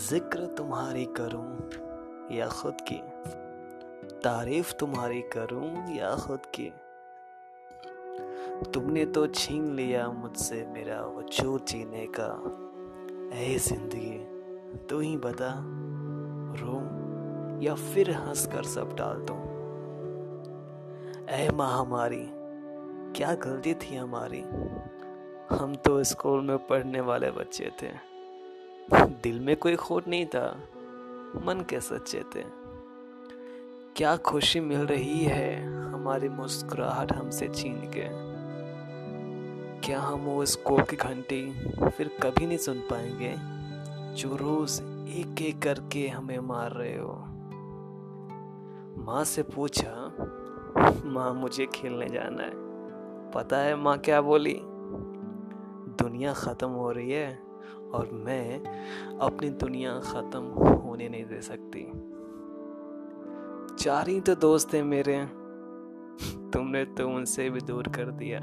ज़िक्र तुम्हारी करूँ या खुद की? तारीफ़ तुम्हारी करूँ या खुद की? तुमने तो छीन लिया मुझसे मेरा वजूद जीने का। ऐ ज़िंदगी, तू ही बता रो या फिर हंस कर सब डाल दूँ? ऐ महामारी, क्या गलती थी हमारी? हम तो स्कूल में पढ़ने वाले बच्चे थे। दिल में कोई खोट नहीं था, मन के सच्चे थे क्या खुशी मिल रही है हमारी मुस्कुराहट हमसे छीन के? क्या हम वो स्कूल की घंटी फिर कभी नहीं सुन पाएँगे जो रोज एक एक करके हमें मार रहे हो? माँ से पूछा, माँ, मुझे खेलने जाना है। पता है माँ क्या बोली? दुनिया ख़त्म हो रही है और मैं अपनी दुनिया ख़त्म होने नहीं दे सकती। चार ही तो दोस्त थे मेरे। तुमने तो उनसे भी दूर कर दिया।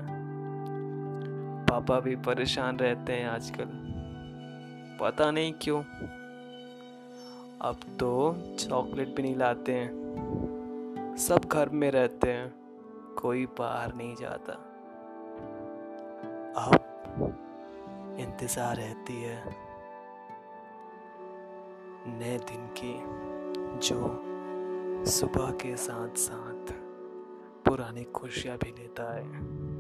पापा भी परेशान रहते हैं आजकल। पता नहीं क्यों। अब तो चॉकलेट भी नहीं लाते हैं। सब घर में रहते हैं। कोई बाहर नहीं जाता। अब इंतज़ार रहती है। नए दिन की जो सुबह के साथ साथ पुरानी खुशियाँ भी लेता है।